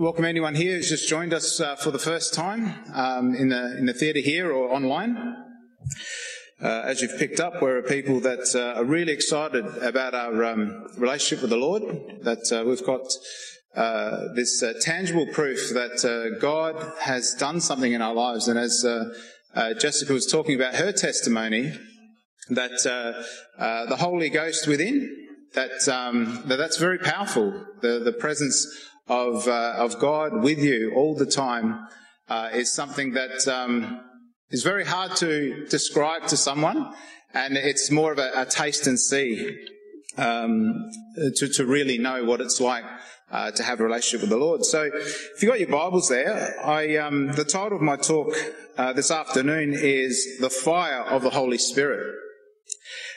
welcome anyone here who's just joined us uh, for the first time um, in the in the theatre here or online. Uh, as you've picked up, we're a people that uh, are really excited about our um, relationship with the Lord. That uh, we've got uh, this uh, tangible proof that God has done something in our lives, and as Jessica was talking about her testimony, that the Holy Ghost within that, um, that that's very powerful. The, the presence of, uh, of God with you all the time uh, is something that um, is very hard to describe to someone, and it's more of a, a taste and see um, to, to really know what it's like uh, to have a relationship with the Lord. So, if you've got your Bibles there, I, um, the title of my talk uh, this afternoon is The Fire of the Holy Spirit.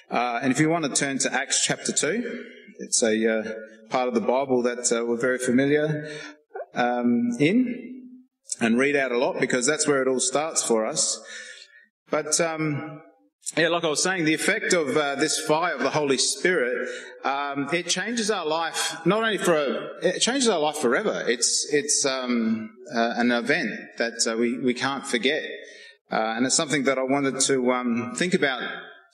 Uh, and if you want to turn to Acts chapter 2, it's a uh, part of the Bible that uh, we're very familiar um, in and read out a lot because that's where it all starts for us. But um, yeah, like I was saying, the effect of uh, this fire of the Holy Spirit, um, it changes our life not only for a, it changes our life forever. It's it's um, uh, an event that uh, we we can't forget, uh, and it's something that I wanted to um, think about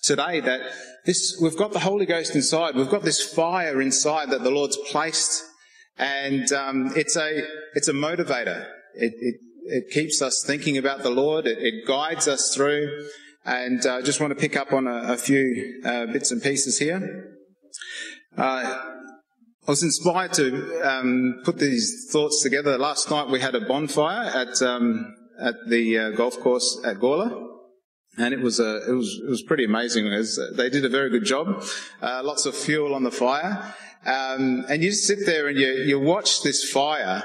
today that this, we've got the Holy Ghost inside. We've got this fire inside that the Lord's placed. And um, it's a it's a motivator. It, it, it keeps us thinking about the Lord. It, it guides us through. And I uh, just want to pick up on a, a few uh, bits and pieces here. Uh, I was inspired to um, put these thoughts together. Last night we had a bonfire at um, at the uh, golf course at Gawler and it was uh, it was it was pretty amazing. Was, uh, they did a very good job. Uh, lots of fuel on the fire, um, and you sit there and you you watch this fire,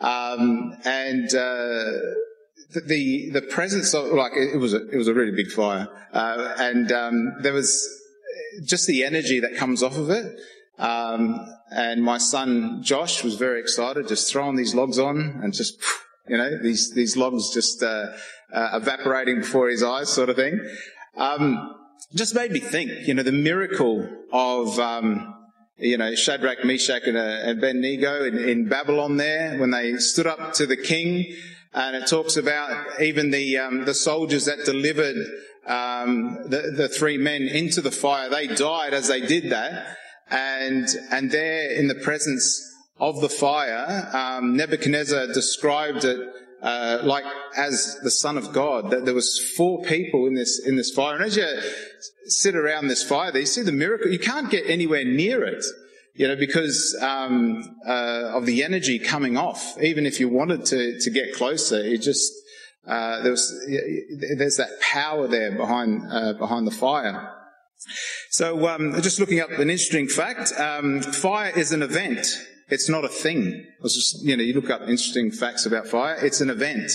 um, and uh, the the presence of like it was a it was a really big fire, uh, and um, there was just the energy that comes off of it. Um, and my son Josh was very excited, just throwing these logs on and just you know these these logs just uh, uh, evaporating before his eyes, sort of thing. Um, just made me think, you know, the miracle of, um, you know, Shadrach, Meshach, and, uh, and Abednego in, in, Babylon there when they stood up to the king. And it talks about even the, um, the soldiers that delivered um, the, the three men into the fire. They died as they did that. And, and there in the presence of the fire, um, Nebuchadnezzar described it uh, like as the Son of God. That there was four people in this in this fire, and as you sit around this fire, there you see the miracle. You can't get anywhere near it, you know, because um, uh, of the energy coming off. Even if you wanted to to get closer, it just uh, there was there's that power there behind uh, behind the fire. So, um, just looking up an interesting fact: um, fire is an event. It's not a thing. It's Just, you know, you look up interesting facts about fire. It's an event.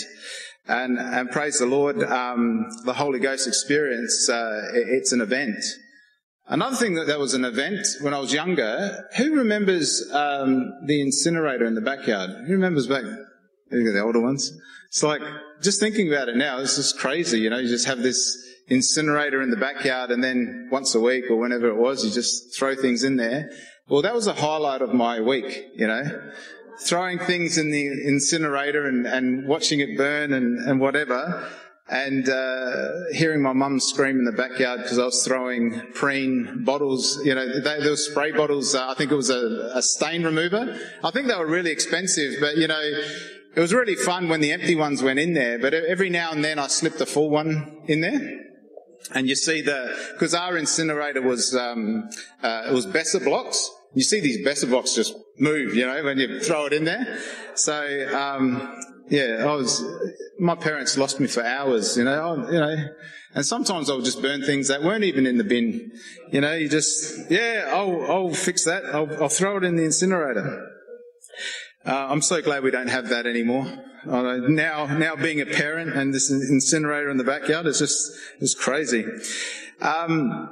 And, and praise the Lord, um, the Holy Ghost experience, uh, it's an event. Another thing that, that was an event when I was younger, who remembers um, the incinerator in the backyard? Who remembers back? The older ones. It's like, just thinking about it now, it's just crazy, you know, you just have this incinerator in the backyard and then once a week or whenever it was, you just throw things in there. Well, that was a highlight of my week, you know. Throwing things in the incinerator and, and watching it burn and, and whatever. And uh, hearing my mum scream in the backyard because I was throwing preen bottles, you know, they, there were spray bottles. Uh, I think it was a, a stain remover. I think they were really expensive, but you know, it was really fun when the empty ones went in there. But every now and then I slipped the full one in there and you see the because our incinerator was um, uh, it was Besser blocks, you see these Besser blocks just move, you know, when you throw it in there. So, um, yeah, I was, my parents lost me for hours, you know, I, you know, and sometimes I'll just burn things that weren't even in the bin. You know, you just, yeah, I'll, I'll fix that. I'll, I'll throw it in the incinerator. Uh, I'm so glad we don't have that anymore. Now, now being a parent and this incinerator in the backyard is just, it's crazy. Um,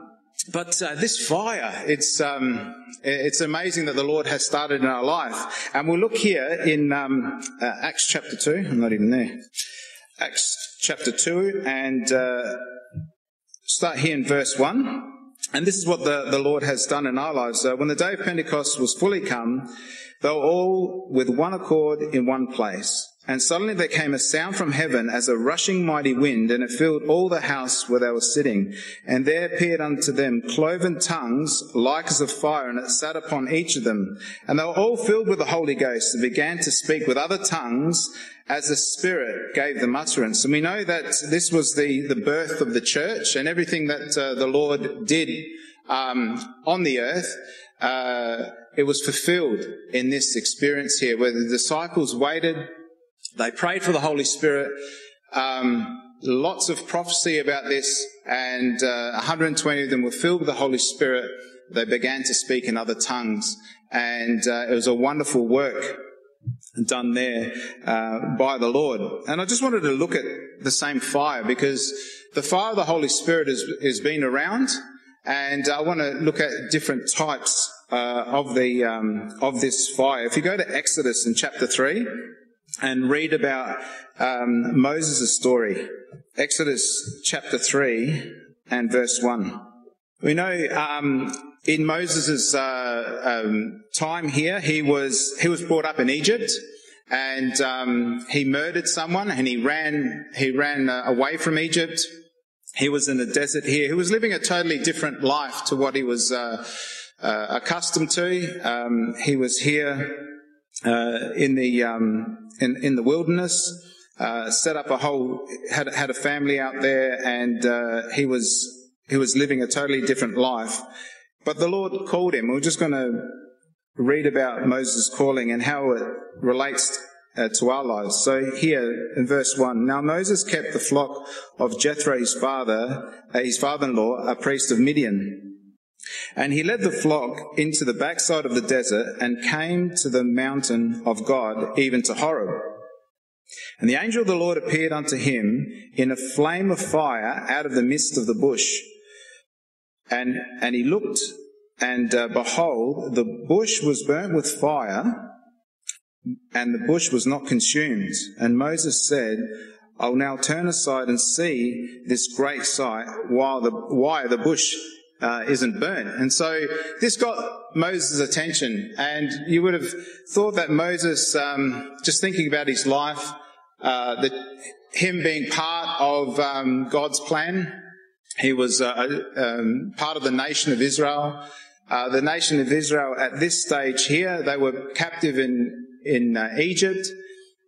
but uh, this fire, it's, um, it's amazing that the Lord has started in our life. And we'll look here in um, uh, Acts chapter 2. I'm not even there. Acts chapter 2 and uh, start here in verse 1. And this is what the, the Lord has done in our lives. Uh, when the day of Pentecost was fully come, they were all with one accord in one place. And suddenly there came a sound from heaven as a rushing mighty wind, and it filled all the house where they were sitting. And there appeared unto them cloven tongues like as of fire, and it sat upon each of them. And they were all filled with the Holy Ghost, and began to speak with other tongues as the Spirit gave them utterance. And we know that this was the, the birth of the church, and everything that uh, the Lord did um, on the earth. Uh, it was fulfilled in this experience here where the disciples waited they prayed for the Holy Spirit. Um, lots of prophecy about this, and uh, 120 of them were filled with the Holy Spirit. They began to speak in other tongues, and uh, it was a wonderful work done there uh, by the Lord. And I just wanted to look at the same fire because the fire of the Holy Spirit has, has been around, and I want to look at different types uh, of the um, of this fire. If you go to Exodus in chapter three and read about um, Moses' story. Exodus chapter 3 and verse 1. We know um, in Moses' uh, um, time here, he was, he was brought up in Egypt and um, he murdered someone and he ran, he ran uh, away from Egypt. He was in the desert here. He was living a totally different life to what he was uh, uh accustomed to. Um, he was here uh, in the um, in, in the wilderness. Uh, set up a whole had had a family out there, and uh, he was he was living a totally different life. But the Lord called him. We're just going to read about Moses' calling and how it relates uh, to our lives. So here in verse one, now Moses kept the flock of Jethro, his father, uh, his father-in-law, a priest of Midian. And he led the flock into the backside of the desert and came to the mountain of God, even to Horeb. And the angel of the Lord appeared unto him in a flame of fire out of the midst of the bush. And, and he looked, and uh, behold, the bush was burnt with fire, and the bush was not consumed. And Moses said, I'll now turn aside and see this great sight, while the, why the bush uh, isn't burnt. And so this got Moses' attention, and you would have thought that Moses, um, just thinking about his life, uh, that him being part of um, God's plan, he was uh, um, part of the nation of Israel. Uh, the nation of Israel at this stage here, they were captive in in uh, Egypt,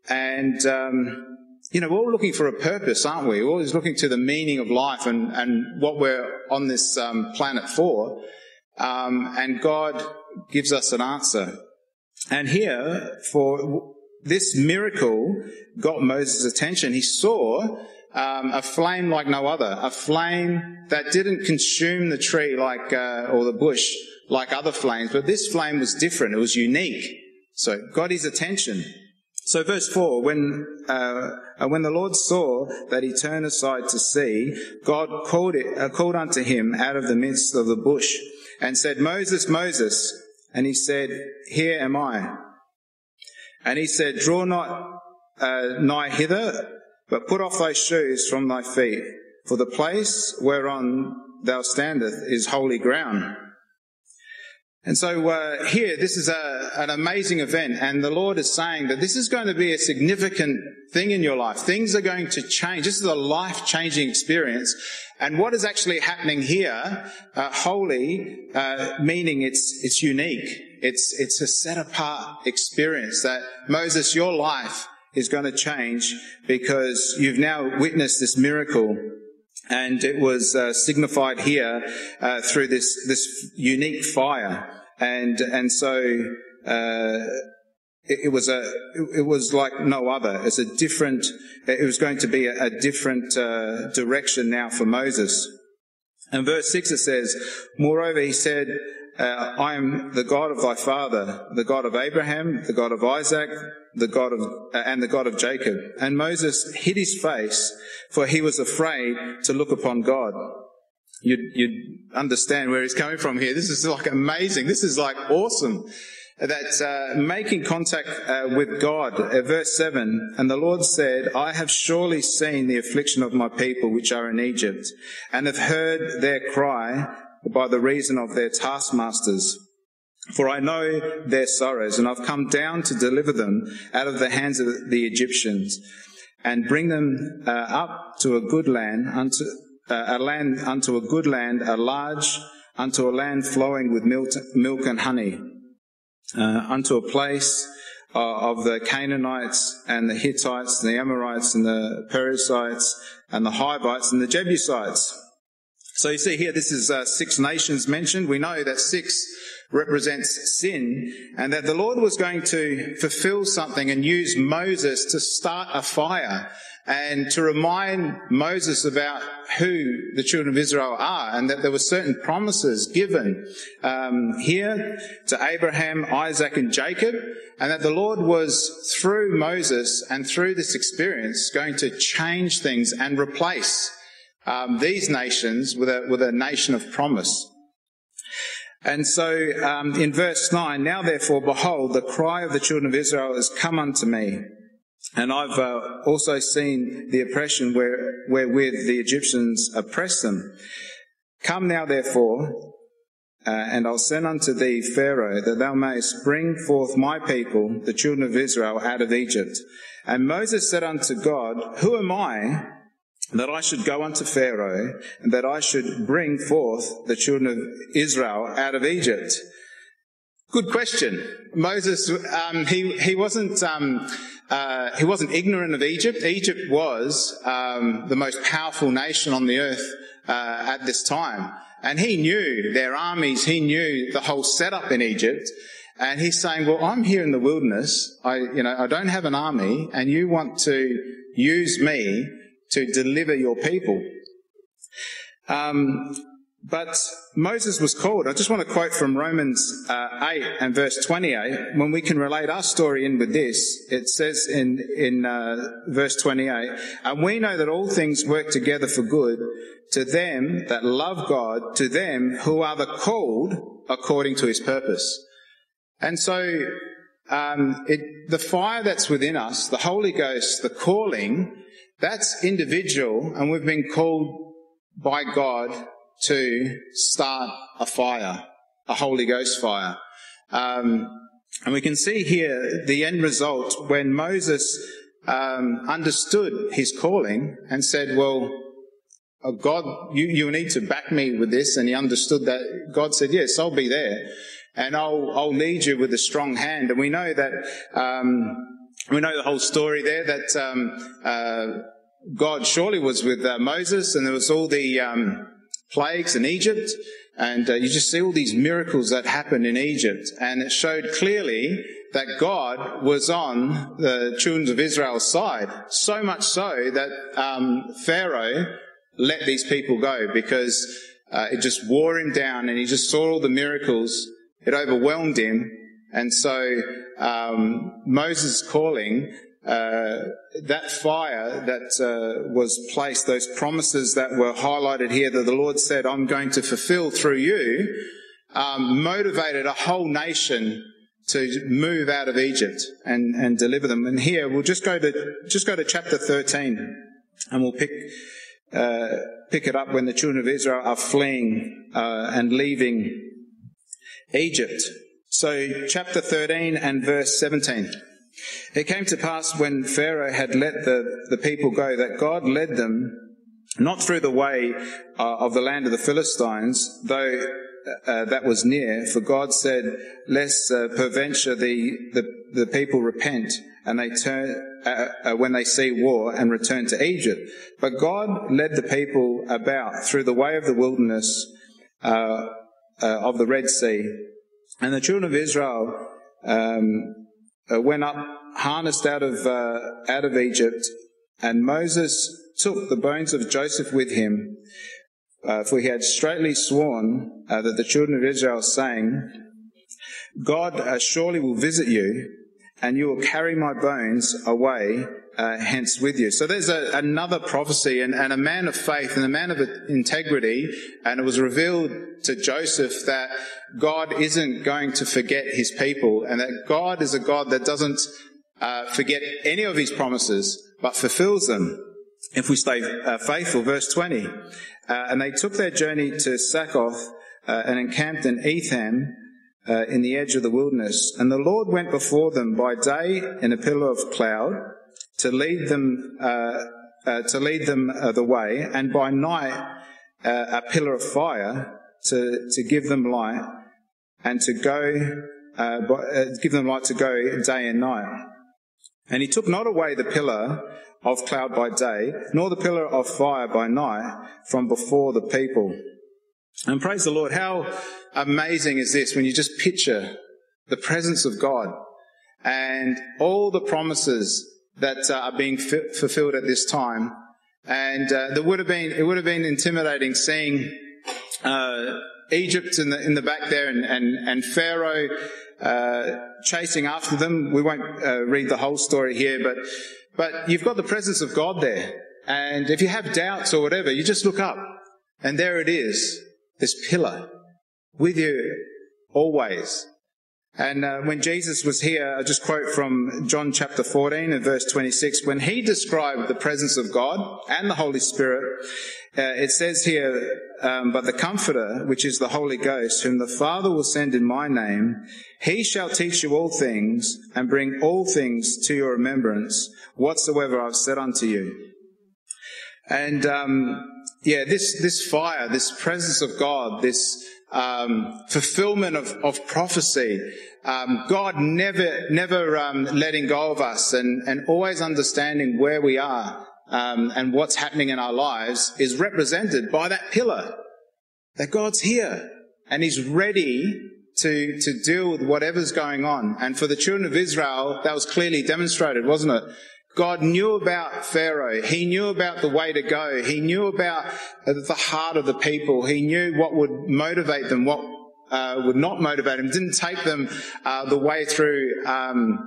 and um, you know, we're all looking for a purpose, aren't we? We're always looking to the meaning of life and, and what we're on this um, planet for. Um, and God gives us an answer. And here, for this miracle got Moses' attention. He saw um, a flame like no other, a flame that didn't consume the tree like uh, or the bush like other flames, but this flame was different. It was unique. So got his attention. So verse 4, when, uh, when the Lord saw that he turned aside to see, God called, it, uh, called unto him out of the midst of the bush and said, Moses, Moses. And he said, Here am I. And he said, Draw not uh, nigh hither, but put off thy shoes from thy feet, for the place whereon thou standest is holy ground. And so uh, here, this is a, an amazing event, and the Lord is saying that this is going to be a significant thing in your life. Things are going to change. This is a life-changing experience. And what is actually happening here, uh, holy, uh, meaning it's it's unique. It's it's a set-apart experience that Moses, your life is going to change because you've now witnessed this miracle and it was uh, signified here uh, through this this unique fire, and and so uh, it, it, was a it was like no other. It's a different. It was going to be a, a different uh, direction now for Moses. And verse six it says, "Moreover, he said." Uh, I am the God of thy father, the God of Abraham, the God of Isaac, the God of, uh, and the God of Jacob. And Moses hid his face, for he was afraid to look upon God. You'd, you'd understand where he's coming from here. This is like amazing. This is like awesome. That uh, making contact uh, with God, uh, verse 7, and the Lord said, I have surely seen the affliction of my people which are in Egypt, and have heard their cry by the reason of their taskmasters. For I know their sorrows, and I've come down to deliver them out of the hands of the Egyptians, and bring them uh, up to a good land, unto uh, a land unto a good land, a large, unto a land flowing with milk, milk and honey, uh, unto a place uh, of the Canaanites and the Hittites and the Amorites and the Perizzites and the Hivites and the Jebusites. So you see here, this is uh, six nations mentioned. We know that six represents sin and that the Lord was going to fulfill something and use Moses to start a fire and to remind Moses about who the children of Israel are and that there were certain promises given um, here to Abraham, Isaac and Jacob and that the Lord was through Moses and through this experience going to change things and replace um, these nations with a, with a nation of promise. And so um, in verse 9, now therefore, behold, the cry of the children of Israel has come unto me. And I've uh, also seen the oppression where, wherewith the Egyptians oppress them. Come now therefore, uh, and I'll send unto thee Pharaoh, that thou mayest bring forth my people, the children of Israel, out of Egypt. And Moses said unto God, Who am I that I should go unto Pharaoh, and that I should bring forth the children of Israel out of Egypt? Good question. Moses, um, he, he wasn't, um, uh, he wasn't ignorant of Egypt. Egypt was um, the most powerful nation on the earth uh, at this time, and he knew their armies. He knew the whole setup in Egypt, and he's saying, "Well, I'm here in the wilderness. I, you know, I don't have an army, and you want to use me to deliver your people." Um, but Moses was called. I just want to quote from Romans uh, 8 and verse 28. When we can relate our story in with this, it says in, in uh, verse 28, And we know that all things work together for good to them that love God, to them who are the called according to his purpose. And so um, it, the fire that's within us, the Holy Ghost, the calling, that's individual, and we've been called by God to start a fire, a Holy Ghost fire. Um, and we can see here the end result when Moses um, understood his calling and said, Well, oh God, you, you need to back me with this. And he understood that God said, Yes, I'll be there. And I'll, I'll lead you with a strong hand. And we know that, um, we know the whole story there that um, uh, God surely was with uh, Moses and there was all the, um, plagues in Egypt, and uh, you just see all these miracles that happened in Egypt, and it showed clearly that God was on the children of Israel's side, so much so that um, Pharaoh let these people go because uh, it just wore him down, and he just saw all the miracles. It overwhelmed him, and so um, Moses' calling uh, that fire that uh, was placed, those promises that were highlighted here that the Lord said, I'm going to fulfill through you, um, motivated a whole nation to move out of Egypt and, and deliver them. And here we'll just go to just go to chapter 13, and we'll pick uh, pick it up when the children of Israel are fleeing uh, and leaving Egypt. So chapter 13 and verse 17. It came to pass when Pharaoh had let the, the people go that God led them not through the way uh, of the land of the Philistines, though uh, that was near, for God said, lest uh, peradventure the, the, the people repent and they turn, uh, uh, when they see war and return to Egypt. But God led the people about through the way of the wilderness uh, of the Red Sea. And the children of Israel um, uh, went up harnessed out of, uh, out of Egypt, and Moses took the bones of Joseph with him, uh, for he had straightly sworn uh, that the children of Israel, saying, God uh, surely will visit you, and you will carry my bones away uh, hence with you. So there's a, another prophecy and, and, a man of faith and a man of integrity. And it was revealed to Joseph that God isn't going to forget his people and that God is a God that doesn't uh, forget any of his promises, but fulfills them if we stay uh, faithful. Verse 20. Uh, and they took their journey to Succoth uh, and encamped in Etham uh, in the edge of the wilderness. And the Lord went before them by day in a pillar of cloud to lead them uh, uh, to lead them uh, the way, and by night a pillar of fire to to give them light and to go by, give them light to go day and night. And he took not away the pillar of cloud by day, nor the pillar of fire by night from before the people. And praise the Lord, how amazing is this when you just picture the presence of God and all the promises that uh, are being fulfilled at this time. And uh, there would have been, it would have been intimidating seeing uh, Egypt in the, in the back there and, and, and Pharaoh uh, chasing after them. We won't uh, read the whole story here, but, but you've got the presence of God there. And if you have doubts or whatever, you just look up and there it is, this pillar with you always. And uh, when Jesus was here, I just quote from John chapter 14 and verse 26, when he described the presence of God and the Holy Spirit, uh, it says here, um, but the Comforter, which is the Holy Ghost, whom the Father will send in my name, he shall teach you all things and bring all things to your remembrance, whatsoever I've said unto you. And um, yeah, this this fire, this presence of God, this um, fulfillment of, of prophecy. Um, God never, never um, letting go of us and, and always understanding where we are um, and what's happening in our lives is represented by that pillar. That God's here and He's ready to, to deal with whatever's going on. And for the children of Israel, that was clearly demonstrated, wasn't it? God knew about Pharaoh. He knew about the way to go. He knew about the heart of the people. He knew what would motivate them, what uh, would not motivate them. Didn't take them uh, the way through um,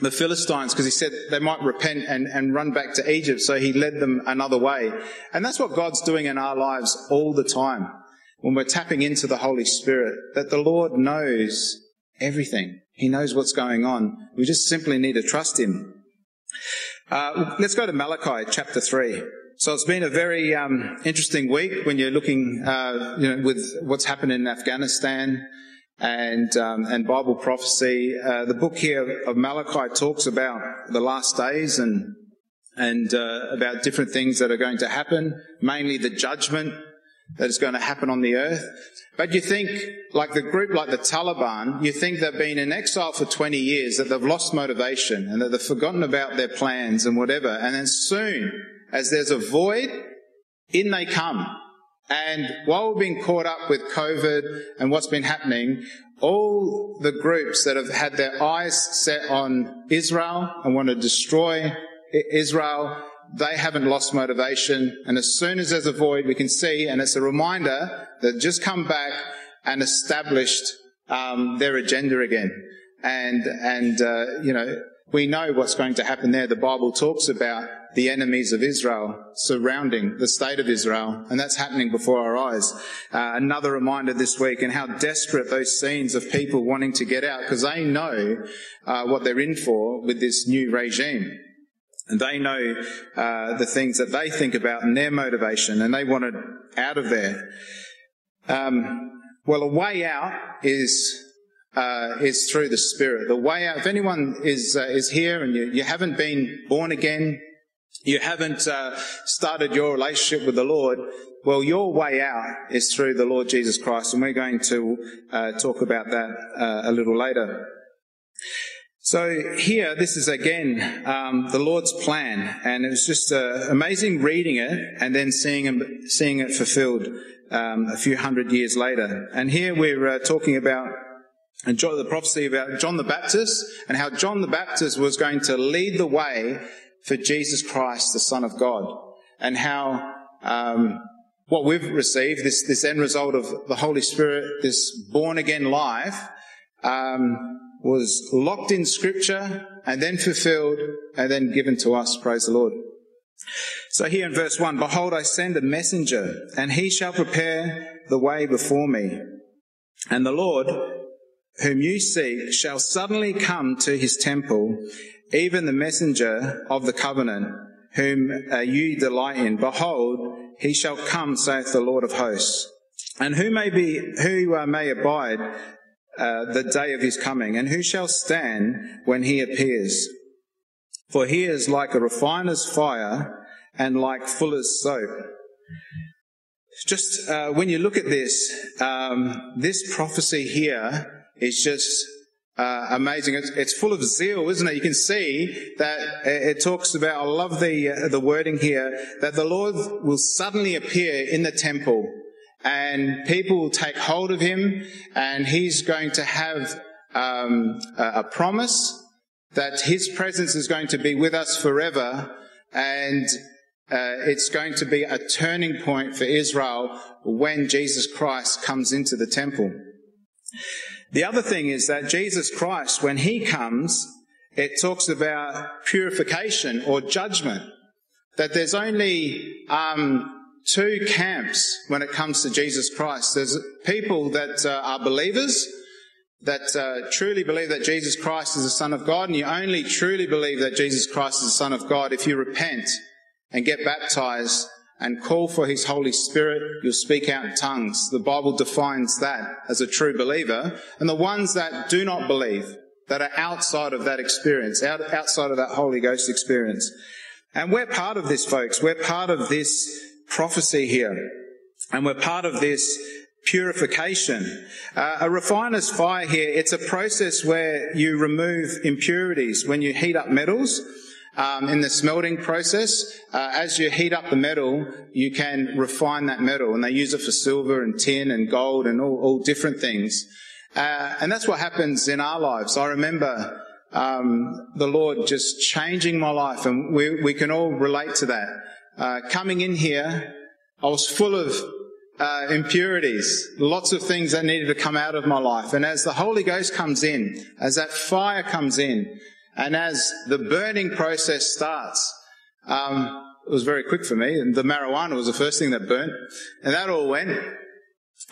the Philistines because he said they might repent and, and run back to Egypt. So he led them another way. And that's what God's doing in our lives all the time when we're tapping into the Holy Spirit, that the Lord knows everything. He knows what's going on. We just simply need to trust Him. Uh, let's go to Malachi chapter 3. So it's been a very um, interesting week when you're looking, uh, you know, with what's happened in Afghanistan and um, and Bible prophecy. Uh, the book here of Malachi talks about the last days and and uh, about different things that are going to happen, mainly the judgment that is going to happen on the earth. But you think, like the group like the Taliban, you think they've been in exile for 20 years, that they've lost motivation and that they've forgotten about their plans and whatever. And then soon, as there's a void, in they come. And while we've been caught up with COVID and what's been happening, all the groups that have had their eyes set on Israel and want to destroy Israel they haven't lost motivation. And as soon as there's a void, we can see, and it's a reminder that just come back and established um, their agenda again. And and uh, you know we know what's going to happen there. The Bible talks about the enemies of Israel surrounding the state of Israel, and that's happening before our eyes. Uh, another reminder this week, and how desperate those scenes of people wanting to get out because they know uh, what they're in for with this new regime. And they know uh, the things that they think about and their motivation, and they want it out of there. Um, well, a way out is uh, is through the Spirit. The way out. If anyone is uh, is here and you, you haven't been born again, you haven't uh, started your relationship with the Lord, well, your way out is through the Lord Jesus Christ, and we're going to uh, talk about that uh, a little later. So here, this is again um, the Lord's plan, and it was just uh, amazing reading it and then seeing seeing it fulfilled um, a few hundred years later. And here we're uh, talking about the prophecy about John the Baptist and how John the Baptist was going to lead the way for Jesus Christ, the Son of God, and how um, what we've received, this this end result of the Holy Spirit, this born again life. Um, was locked in scripture and then fulfilled and then given to us. Praise the Lord. So here in verse 1, Behold, I send a messenger, and he shall prepare the way before me. And the Lord, whom you seek, shall suddenly come to his temple, even the messenger of the covenant, whom uh, you delight in. Behold, he shall come, saith the Lord of hosts. And who may be, who uh, may abide uh, the day of his coming, and who shall stand when he appears? For he is like a refiner's fire and like fuller's soap. Just uh, when you look at this, um, this prophecy here is just uh, amazing. It's, it's, full of zeal, isn't it? You can see that it talks about. I love the uh, the wording here that the Lord will suddenly appear in the temple, and people will take hold of him, and he's going to have um, a, promise that his presence is going to be with us forever, and uh, it's going to be a turning point for Israel when Jesus Christ comes into the temple. The other thing is that Jesus Christ, when he comes, it talks about purification or judgment. That there's only um, two camps when it comes to Jesus Christ. There's people that uh, are believers, that uh, truly believe that Jesus Christ is the Son of God, and you only truly believe that Jesus Christ is the Son of God if you repent and get baptized and call for his Holy Spirit, you'll speak out in tongues. The Bible defines that as a true believer. And the ones that do not believe, that are outside of that experience, out, outside of that Holy Ghost experience. And we're part of this, folks. We're part of this prophecy here. And we're part of this purification. Uh, a refiner's fire here, it's a process where you remove impurities. When you heat up metals, um, in the smelting process, uh, as you heat up the metal, you can refine that metal, and they use it for silver and tin and gold and all, all different things. Uh, and that's what happens in our lives. I remember um, the Lord just changing my life, and we, we can all relate to that. Uh, coming in here, I was full of uh, impurities, lots of things that needed to come out of my life. And as the Holy Ghost comes in, as that fire comes in, and as the burning process starts, um, it was very quick for me, and the marijuana was the first thing that burnt, and that all went.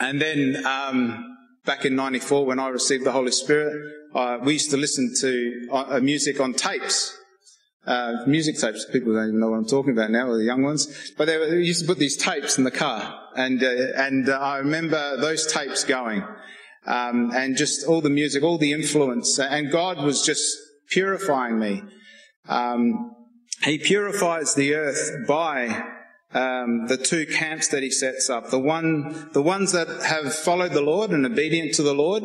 And then um, back in '94, when I received the Holy Spirit, uh, we used to listen to uh, music on tapes. Uh, music tapes. People don't even know what I'm talking about now, or the young ones. But they, were, they used to put these tapes in the car, and uh, and uh, I remember those tapes going, um, and just all the music, all the influence, and God was just purifying me. Um, he purifies the earth by um, the two camps that he sets up. The one, the ones that have followed the Lord and obedient to the Lord,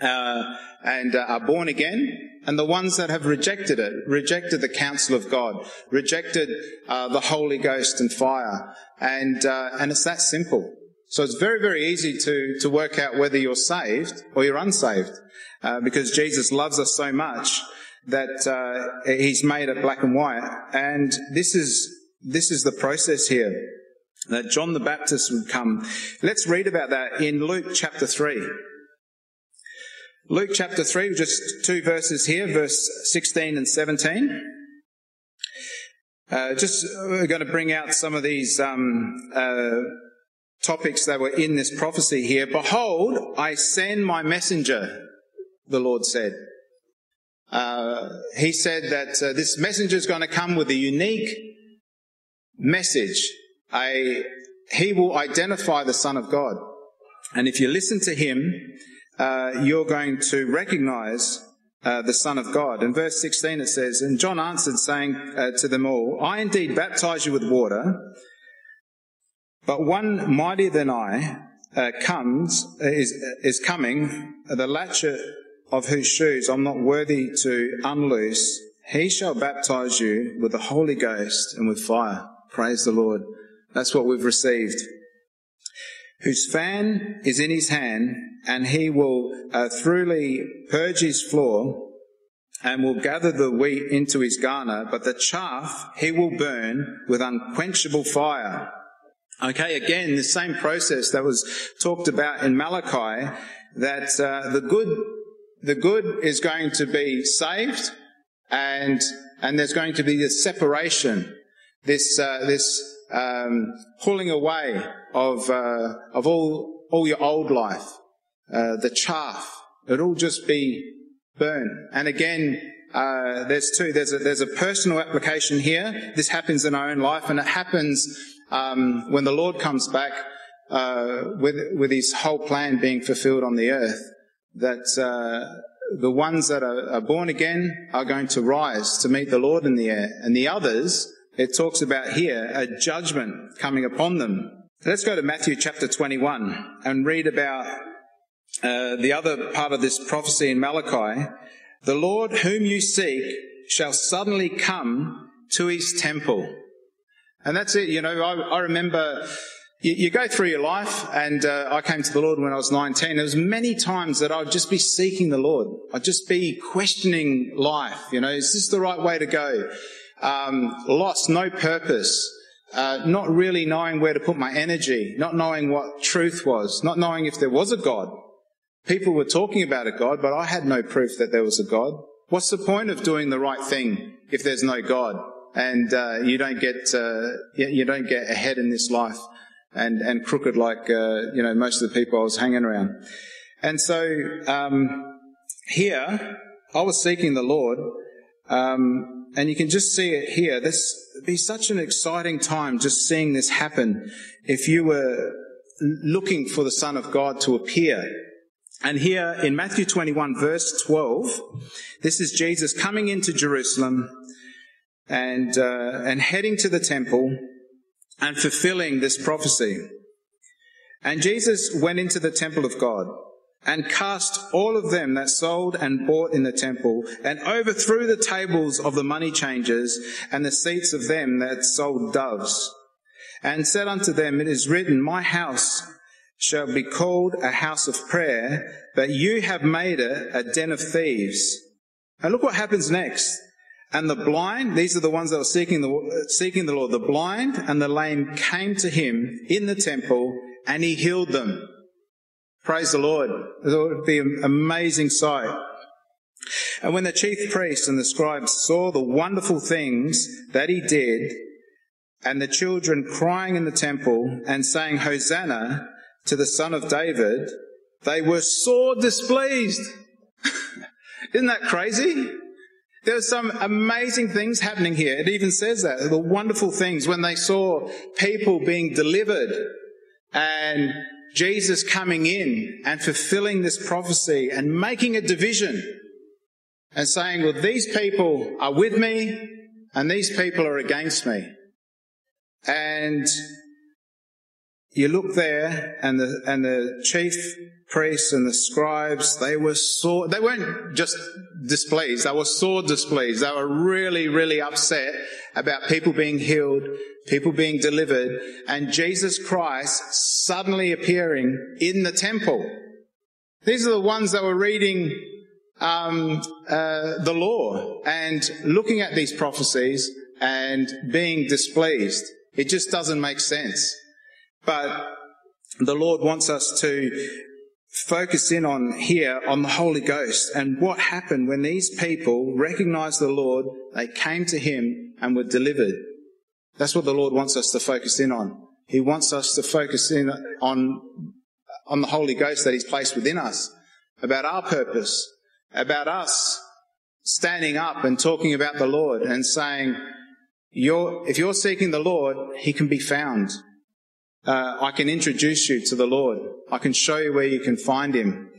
uh, and uh, are born again, and the ones that have rejected it, rejected the counsel of God, rejected uh, the Holy Ghost and fire, and uh, and it's that simple. So it's very very easy to to work out whether you're saved or you're unsaved. Uh, because Jesus loves us so much that uh, He's made it black and white. And this is this is the process here that John the Baptist would come. Let's read about that in Luke chapter three. Luke chapter 3, just two verses here, verse 16 and 17. Uh, just we're going to bring out some of these um, uh, topics that were in this prophecy here. Behold, I send my messenger the Lord said. Uh, he said that uh, this messenger is going to come with a unique message. He will identify the Son of God. And if you listen to him, uh, you're going to recognize uh, the Son of God. In verse 16 it says, And John answered, saying uh, to them all, I indeed baptize you with water, but one mightier than I uh, comes, is, is coming, the latchet of whose shoes I'm not worthy to unloose, he shall baptize you with the Holy Ghost and with fire. Praise the Lord. That's what we've received. Whose fan is in his hand, and he will uh, thoroughly purge his floor, and will gather the wheat into his garner, but the chaff he will burn with unquenchable fire. Okay, again, the same process that was talked about in Malachi, that uh, the good the good is going to be saved, and and there's going to be this separation, this uh, this um, pulling away of uh, of all all your old life, uh, the chaff. It'll just be burned. And again, uh, there's two. There's a, there's a personal application here. This happens in our own life, and it happens um, when the Lord comes back. uh, with, with his whole plan being fulfilled on the earth, that uh, the ones that are, are born again are going to rise to meet the Lord in the air, and the others, it talks about here, a judgment coming upon them. Let's go to Matthew chapter 21 and read about uh, the other part of this prophecy in Malachi. The Lord whom you seek shall suddenly come to his temple. And that's it. You know, I, I remember you, you, go through your life, and uh, I came to the Lord when I was 19. There was many times that I'd just be seeking the Lord. I'd just be questioning life. You know, is this the right way to go? Um, lost, no purpose. Uh, not really knowing where to put my energy, not knowing what truth was, not knowing if there was a God. People were talking about a God, but I had no proof that there was a God. What's the point of doing the right thing if there's no God and uh, you don't get uh, you don't get ahead in this life and and crooked like uh, you know most of the people I was hanging around. And so um, here I was seeking the Lord, um, and you can just see it here. This be such an exciting time just seeing this happen. If you were looking for the Son of God to appear and here in Matthew 21 verse 12, this is Jesus coming into Jerusalem and, uh, and heading to the temple and fulfilling this prophecy. And Jesus went into the temple of God and cast all of them that sold and bought in the temple and overthrew the tables of the money changers and the seats of them that sold doves and said unto them, It is written, My house shall be called a house of prayer, but you have made it a den of thieves. And look what happens next. And the blind, these are the ones that were seeking the, seeking the Lord, the blind and the lame came to him in the temple and he healed them. Praise the Lord. It would be an amazing sight. And when the chief priests and the scribes saw the wonderful things that he did, and the children crying in the temple and saying, Hosanna, to the son of David, they were sore displeased. Isn't that crazy? There were some amazing things happening here. It even says that, the wonderful things when they saw people being delivered and Jesus coming in and fulfilling this prophecy and making a division and saying, well, these people are with me and these people are against me. And you look there and the, and the chief priests and the scribes, they were sore, they weren't just displeased, they were sore displeased. They were really, really upset about people being healed, people being delivered, and Jesus Christ suddenly appearing in the temple. These are the ones that were reading um, uh, the law and looking at these prophecies and being displeased. It just doesn't make sense. But the Lord wants us to focus in on here on the Holy Ghost and what happened when these people recognized the Lord, they came to Him and were delivered. That's what the Lord wants us to focus in on. He wants us to focus in on, on the Holy Ghost that He's placed within us, about our purpose, about us standing up and talking about the Lord and saying, you're, if you're seeking the Lord, He can be found uh, I can introduce you to the Lord. I can show you where you can find Him.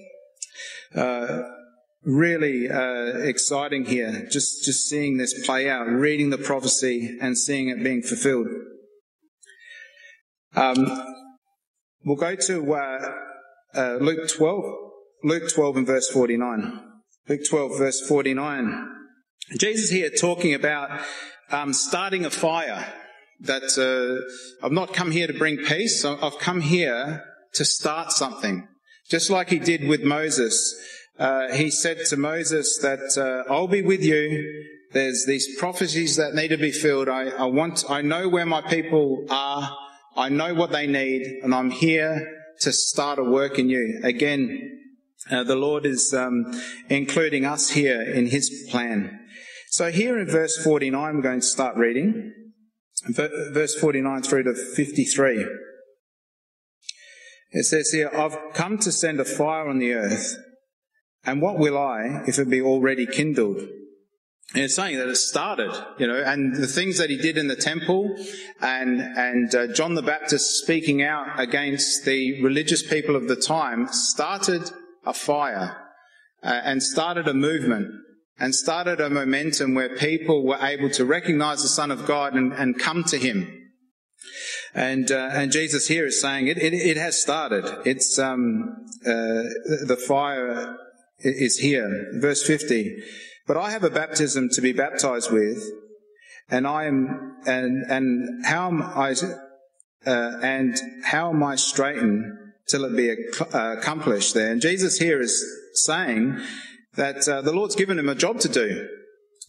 Uh, really uh, exciting here, just just seeing this play out, reading the prophecy and seeing it being fulfilled. Um, we'll go to uh, uh, Luke 12, Luke 12 and verse 49. Luke 12 verse 49. Jesus here talking about um, starting a fire that uh, I've not come here to bring peace. I've come here to start something. Just like he did with Moses. Uh, he said to Moses that uh, I'll be with you. There's these prophecies that need to be filled. I, I want, I know where my people are. I know what they need and I'm here to start a work in you. Again, uh, the Lord is um, including us here in his plan. So here in verse 49, we're going to start reading verse 49 through to 53. It says here, I've come to send a fire on the earth, and what will I if it be already kindled? And it's saying that it started, you know, and the things that he did in the temple and, and uh, John the Baptist speaking out against the religious people of the time started a fire uh, and started a movement and started a momentum where people were able to recognize the Son of God and, and come to him. And, uh, and Jesus here is saying it, it, it has started. It's, um, uh, the fire is here. Verse 50. But I have a baptism to be baptized with, and I am, and, and how am I, uh, and how am I straitened till it be uh, accomplished there? And Jesus here is saying that uh, the Lord's given him a job to do,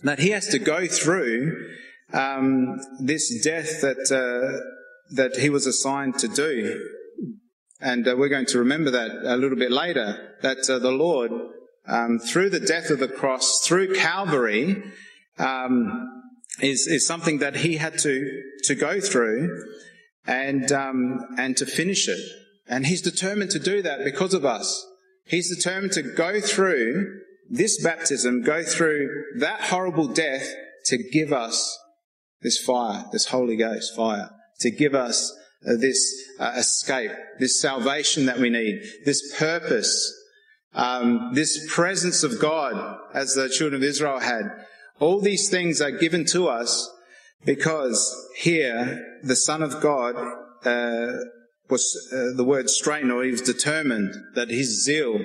that he has to go through um, this death that uh, that he was assigned to do. And uh, we're going to remember that a little bit later, that uh, the Lord um, through the death of the cross, through Calvary, um, is is something that he had to to go through, and um, and to finish it. And he's determined to do that because of us. He's determined to go through this baptism, go through that horrible death to give us this fire, this Holy Ghost fire, to give us uh, this uh, escape, this salvation that we need, this purpose um, this presence of God as the children of Israel had. All these things are given to us because here the Son of God uh, was uh, the word strain, or he was determined that his zeal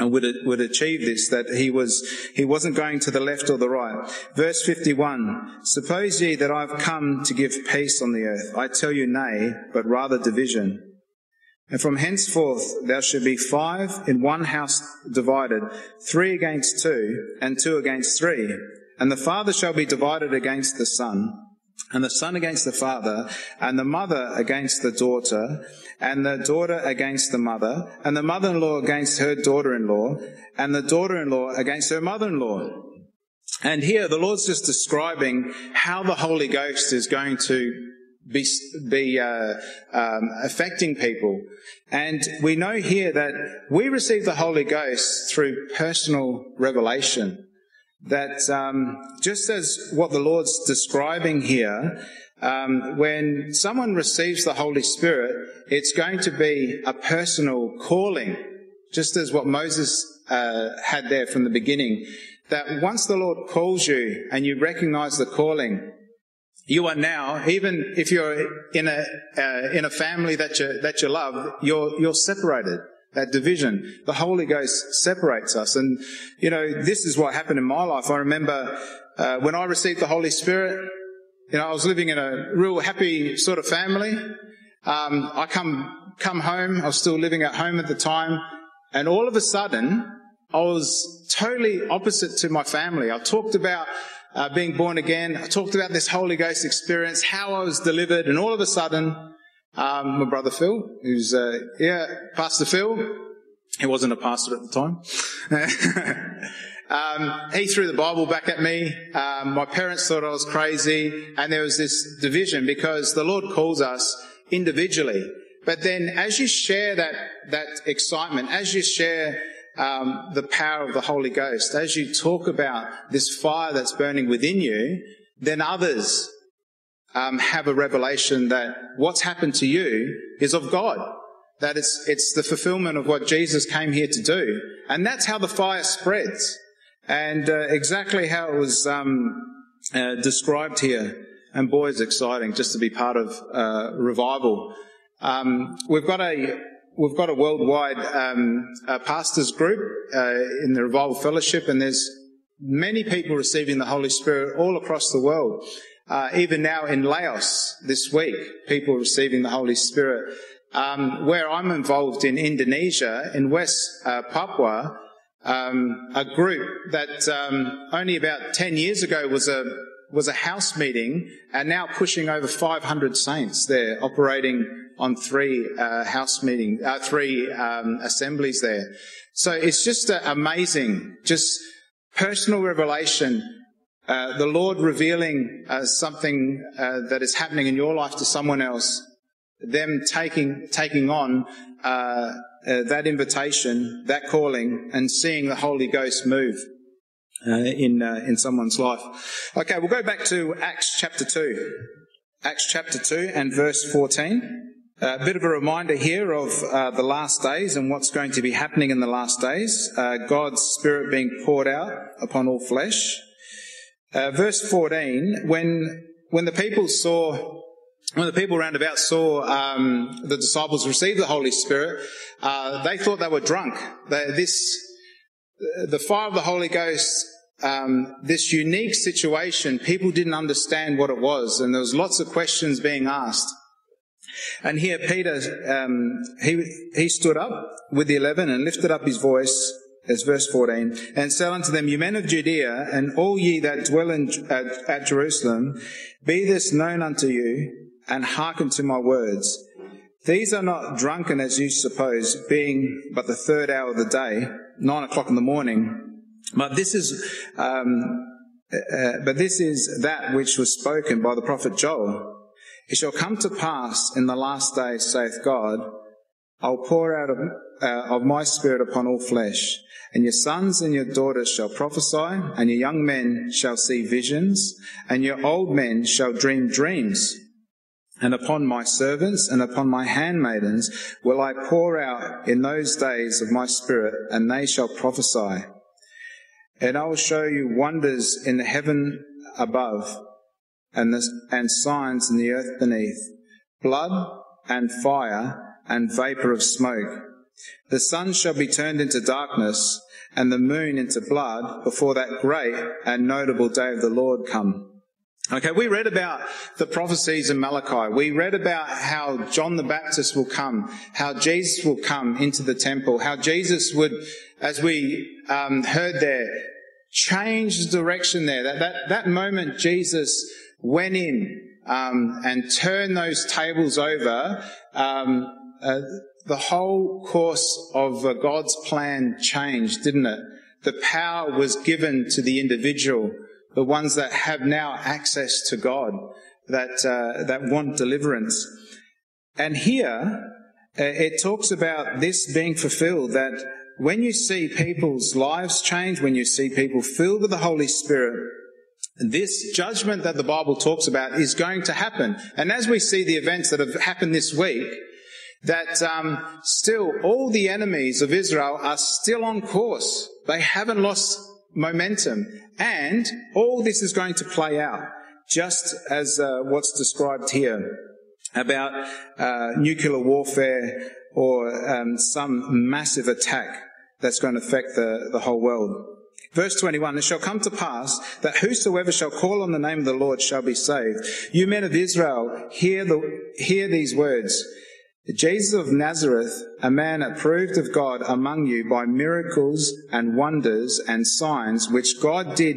would would achieve this. That he was he wasn't going to the left or the right. Verse fifty one: Suppose ye that I've come to give peace on the earth? I tell you, nay, but rather division. And from henceforth there shall be five in one house divided, three against two, and two against three. And the father shall be divided against the son, and the son against the father, and the mother against the daughter, and the daughter against the mother, and the mother-in-law against her daughter-in-law, and the daughter-in-law against her mother-in-law. And here the Lord's just describing how the Holy Ghost is going to be, be uh, um, affecting people. And we know here that we receive the Holy Ghost through personal revelation. That um, just as what the Lord's describing here, um, when someone receives the Holy Spirit, it's going to be a personal calling, just as what Moses uh, had there from the beginning. That once the Lord calls you and you recognize the calling, you are now, even if you're in a uh, in a family that you that you love, you're you're separated. That division, the Holy Ghost separates us, and you know this is what happened in my life. I remember uh, when I received the Holy Spirit. You know, I was living in a real happy sort of family. Um, I come come home. I was still living at home at the time, and all of a sudden, I was totally opposite to my family. I talked about uh, being born again. I talked about this Holy Ghost experience, how I was delivered, and all of a sudden, um, my brother Phil, who's, uh, yeah, Pastor Phil, he wasn't a pastor at the time. um, he threw the Bible back at me. Um, my parents thought I was crazy, and there was this division because the Lord calls us individually. But then, as you share that that excitement, as you share um, the power of the Holy Ghost, as you talk about this fire that's burning within you, then others um, have a revelation that what's happened to you is of God. That it's, it's the fulfillment of what Jesus came here to do. And that's how the fire spreads. And uh, exactly how it was um, uh, described here. And boy, it's exciting just to be part of uh, revival. Um, we've got a we've got a worldwide um, uh, pastors group uh, in the Revival Fellowship, and there's many people receiving the Holy Spirit all across the world. Uh, even now in Laos this week, people receiving the Holy Spirit. Um, where I'm involved in Indonesia, in West uh, Papua, um, a group that um, only about 10 years ago was a was a house meeting and now pushing over 500 saints there operating on three uh, house meetings, uh, three um, assemblies there. So it's just uh, amazing, just personal revelation. Uh, the Lord revealing uh, something uh, that is happening in your life to someone else, them taking taking on that invitation, that calling, and seeing the Holy Ghost move. uh, in uh, in someone's life. Okay, we'll go back to Acts chapter two, Acts chapter two and verse fourteen. A bit of a reminder here of uh, the last days and what's going to be happening in the last days. Uh, God's Spirit being poured out upon all flesh. Uh, verse 14, when, when the people saw, when the people round about saw um, the disciples receive the Holy Spirit, uh, they thought they were drunk. They, this, the fire of the Holy Ghost um, this unique situation, people didn't understand what it was, and there was lots of questions being asked. And here Peter, um, he, he stood up with the eleven and lifted up his voice, as verse 14, and said unto them, You men of Judea, and all ye that dwell in, at, at Jerusalem, be this known unto you, and hearken to my words. These are not drunken as you suppose, being but the third hour of the day, nine o'clock in the morning. But this is, um, uh, but this is that which was spoken by the prophet Joel. It shall come to pass in the last days, saith God, I'll pour out of, uh, of my spirit upon all flesh, and your sons and your daughters shall prophesy, and your young men shall see visions, and your old men shall dream dreams. And upon my servants and upon my handmaidens will I pour out in those days of my spirit, and they shall prophesy. And I will show you wonders in the heaven above and, the, and signs in the earth beneath, blood and fire and vapor of smoke. The sun shall be turned into darkness and the moon into blood before that great and notable day of the Lord come. Okay, we read about the prophecies in Malachi. We read about how John the Baptist will come, how Jesus will come into the temple, how Jesus would, as we um, heard there, change the direction there. That, that, that moment Jesus went in um, and turned those tables over, um, uh, the whole course of uh, God's plan changed, didn't it? The power was given to the individual, the ones that have now access to God, that uh, that want deliverance. And here uh, it talks about this being fulfilled. That when you see people's lives change, when you see people filled with the Holy Spirit, this judgment that the Bible talks about is going to happen. And as we see the events that have happened this week, that um, still all the enemies of Israel are still on course. They haven't lost momentum. And all this is going to play out, just as uh, what's described here about uh, nuclear warfare or um, some massive attack that's going to affect the, the whole world. Verse 21, It shall come to pass that whosoever shall call on the name of the Lord shall be saved. You men of Israel, hear, the, hear these words. Jesus of Nazareth, a man approved of God among you by miracles and wonders and signs which God did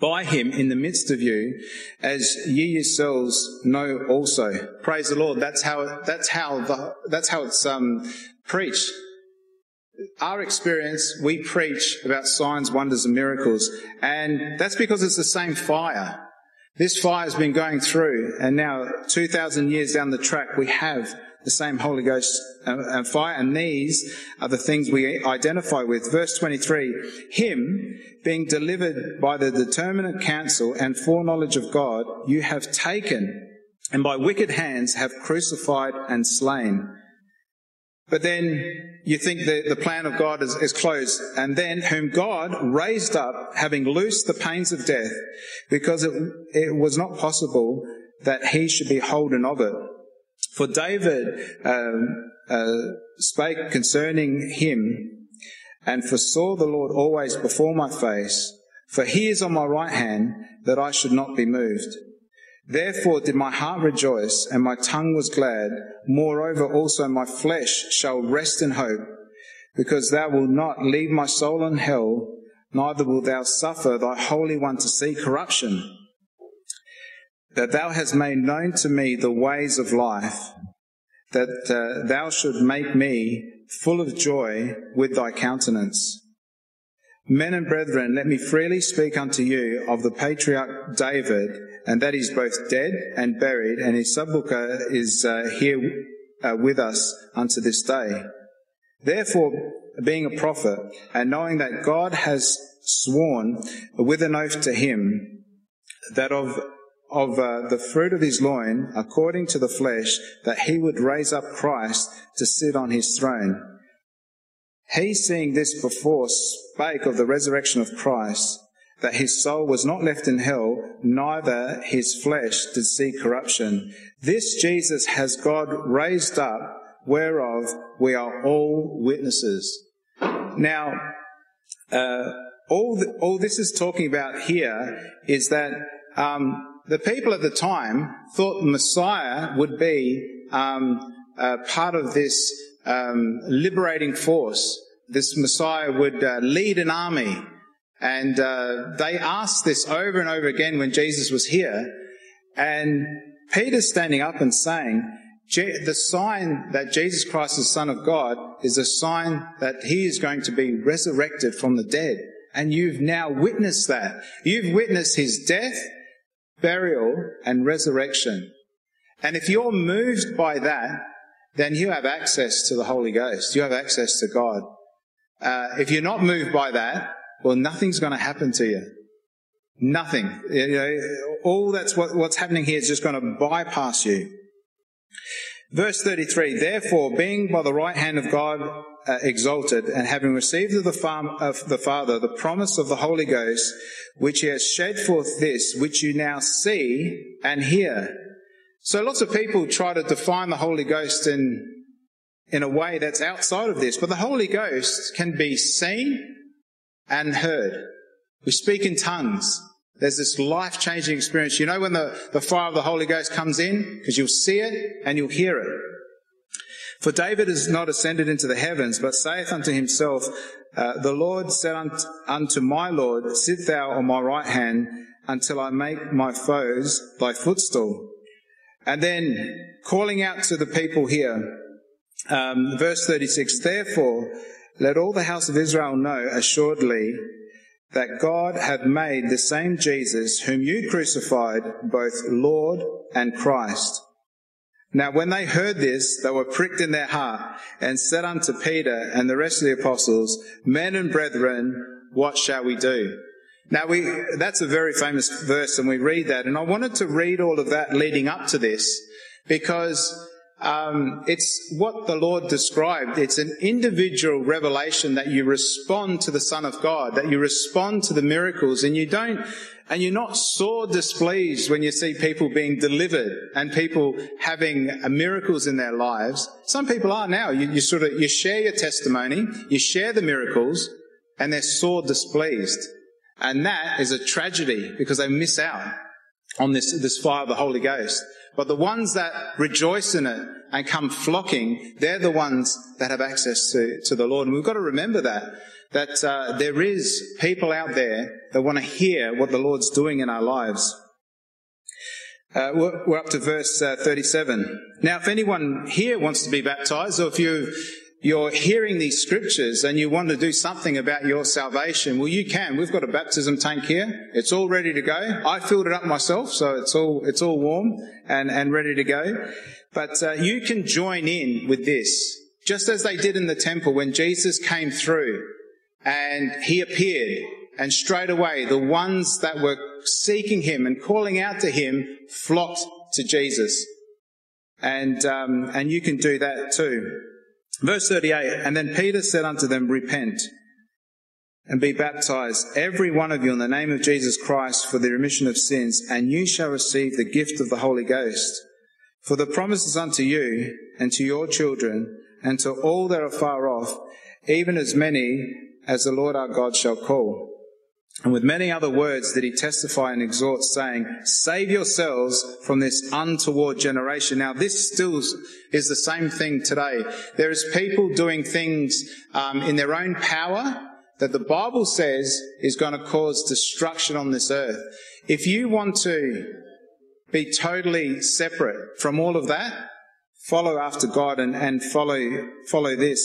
by him in the midst of you, as ye yourselves know also. Praise the Lord. That's how, that's how the, that's how it's, um, preached our experience, we preach about signs, wonders, and miracles, and that's because it's the same fire. This fire has been going through, and now 2,000 years down the track, we have the same Holy Ghost and fire, and these are the things we identify with. Verse 23 Him, being delivered by the determinate counsel and foreknowledge of God, you have taken, and by wicked hands have crucified and slain but then you think that the plan of God is, is, closed. And then whom God raised up, having loosed the pains of death, because it, it was not possible that he should be holden of it. For David um, uh, spake concerning him, and foresaw the Lord always before my face, for he is on my right hand, that I should not be moved. Therefore did my heart rejoice, and my tongue was glad. Moreover, also my flesh shall rest in hope, because thou wilt not leave my soul in hell, neither wilt thou suffer thy Holy One to see corruption. That thou hast made known to me the ways of life, that uh, thou should make me full of joy with thy countenance. Men and brethren, let me freely speak unto you of the patriarch David, and that he's both dead and buried, and his sepulchre is uh, here uh, with us unto this day. Therefore, being a prophet, and knowing that God has sworn with an oath to him that of of uh, the fruit of his loin, according to the flesh, that he would raise up Christ to sit on his throne. He, seeing this before, spake of the resurrection of Christ, that his soul was not left in hell, neither his flesh did see corruption. This Jesus has God raised up, whereof we are all witnesses. Now, uh, all, the, all this is talking about here is that um, the people at the time thought the Messiah would be um, uh, part of this um, liberating force. This Messiah would uh, lead an army and uh, they asked this over and over again when Jesus was here. And Peter's standing up and saying, the sign that Jesus Christ is Son of God is a sign that he is going to be resurrected from the dead. And you've now witnessed that. You've witnessed his death, burial, and resurrection. And if you're moved by that, then you have access to the Holy Ghost. You have access to God. Uh, if you're not moved by that, well, nothing's going to happen to you. Nothing. You know, all that's what, what's happening here is just going to bypass you. Verse 33, therefore, being by the right hand of God uh, exalted, and having received of the, farm, of the Father the promise of the Holy Ghost, which he has shed forth this, which you now see and hear. So lots of people try to define the Holy Ghost in, in a way that's outside of this, but the Holy Ghost can be seen, and heard. We speak in tongues. There's this life changing experience. You know when the, the fire of the Holy Ghost comes in? Because you'll see it and you'll hear it. For David is not ascended into the heavens, but saith unto himself, uh, The Lord said unto, my Lord, Sit thou on my right hand until I make my foes thy footstool. And then calling out to the people here, um, verse 36, Therefore, let all the house of Israel know assuredly that God hath made the same Jesus whom you crucified both Lord and Christ. Now when they heard this, they were pricked in their heart and said unto Peter and the rest of the apostles, Men and brethren, what shall we do? Now we, that's a very famous verse and we read that and I wanted to read all of that leading up to this because um, it's what the Lord described. It's an individual revelation that you respond to the Son of God, that you respond to the miracles, and you don't, and you're not sore displeased when you see people being delivered and people having uh, miracles in their lives. Some people are now. You, you sort of you share your testimony, you share the miracles, and they're sore displeased, and that is a tragedy because they miss out on this this fire of the Holy Ghost. But the ones that rejoice in it and come flocking, they're the ones that have access to, to the Lord. And we've got to remember that, that uh, there is people out there that want to hear what the Lord's doing in our lives. Uh, we're, we're, up to verse uh, 37. Now, if anyone here wants to be baptized, or if you you're hearing these scriptures and you want to do something about your salvation, well, you can. We've got a baptism tank here. It's all ready to go. I filled it up myself, so it's all, it's all warm and, and ready to go. But uh, you can join in with this, just as they did in the temple when Jesus came through and he appeared and straight away the ones that were seeking him and calling out to him flocked to Jesus. And, um, and you can do that too. Verse 38, and then Peter said unto them, Repent and be baptized, every one of you, in the name of Jesus Christ for the remission of sins, and you shall receive the gift of the Holy Ghost. For the promise is unto you and to your children and to all that are far off, even as many as the Lord our God shall call. And with many other words did he testify and exhort, saying, Save yourselves from this untoward generation. Now, this still is the same thing today. There is people doing things um, in their own power that the Bible says is going to cause destruction on this earth. If you want to be totally separate from all of that, follow after God and, and follow follow this.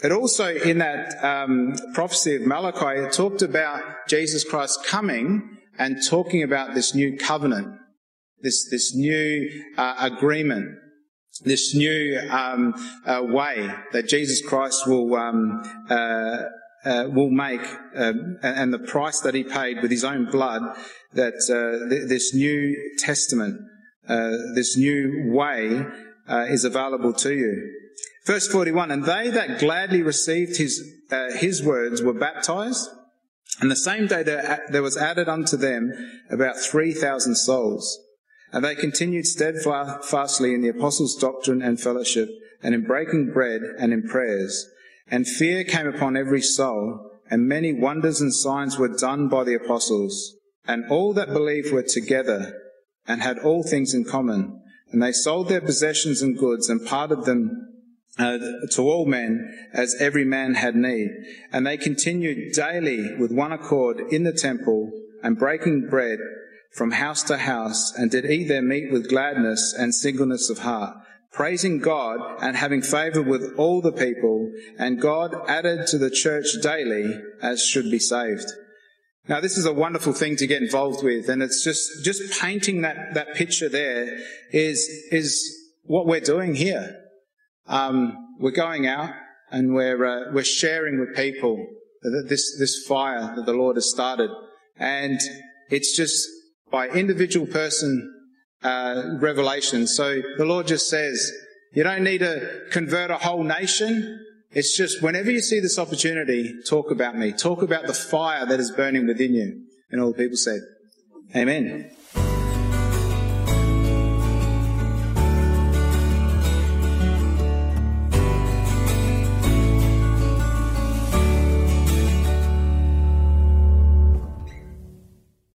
But also in that um, prophecy of Malachi, it talked about Jesus Christ coming and talking about this new covenant, this this new uh, agreement. this new um, uh, way that Jesus Christ will um, uh, uh, will make, um, and the price that he paid with his own blood, that uh, th- this new testament, uh, this new way, uh, is available to you. Verse 41, and they that gladly received his, his words were baptized, and the same day there, there was added unto them about 3,000 souls. And they continued steadfastly in the apostles' doctrine and fellowship, and in breaking bread and in prayers. And fear came upon every soul, and many wonders and signs were done by the apostles. And all that believed were together, and had all things in common. And they sold their possessions and goods, and parted them uh, to all men as every man had need. And they continued daily with one accord in the temple, and breaking bread from house to house, and did eat their meat with gladness and singleness of heart, praising God and having favor with all the people, and God added to the church daily as should be saved. Now, this is a wonderful thing to get involved with, and it's just, just painting that, that picture there is, is what we're doing here. Um, we're going out and we're, uh, we're sharing with people this, this fire that the Lord has started. And it's just by individual person uh, revelation. So the Lord just says, you don't need to convert a whole nation. It's just whenever you see this opportunity, talk about me. Talk about the fire that is burning within you. And all the people said, Amen.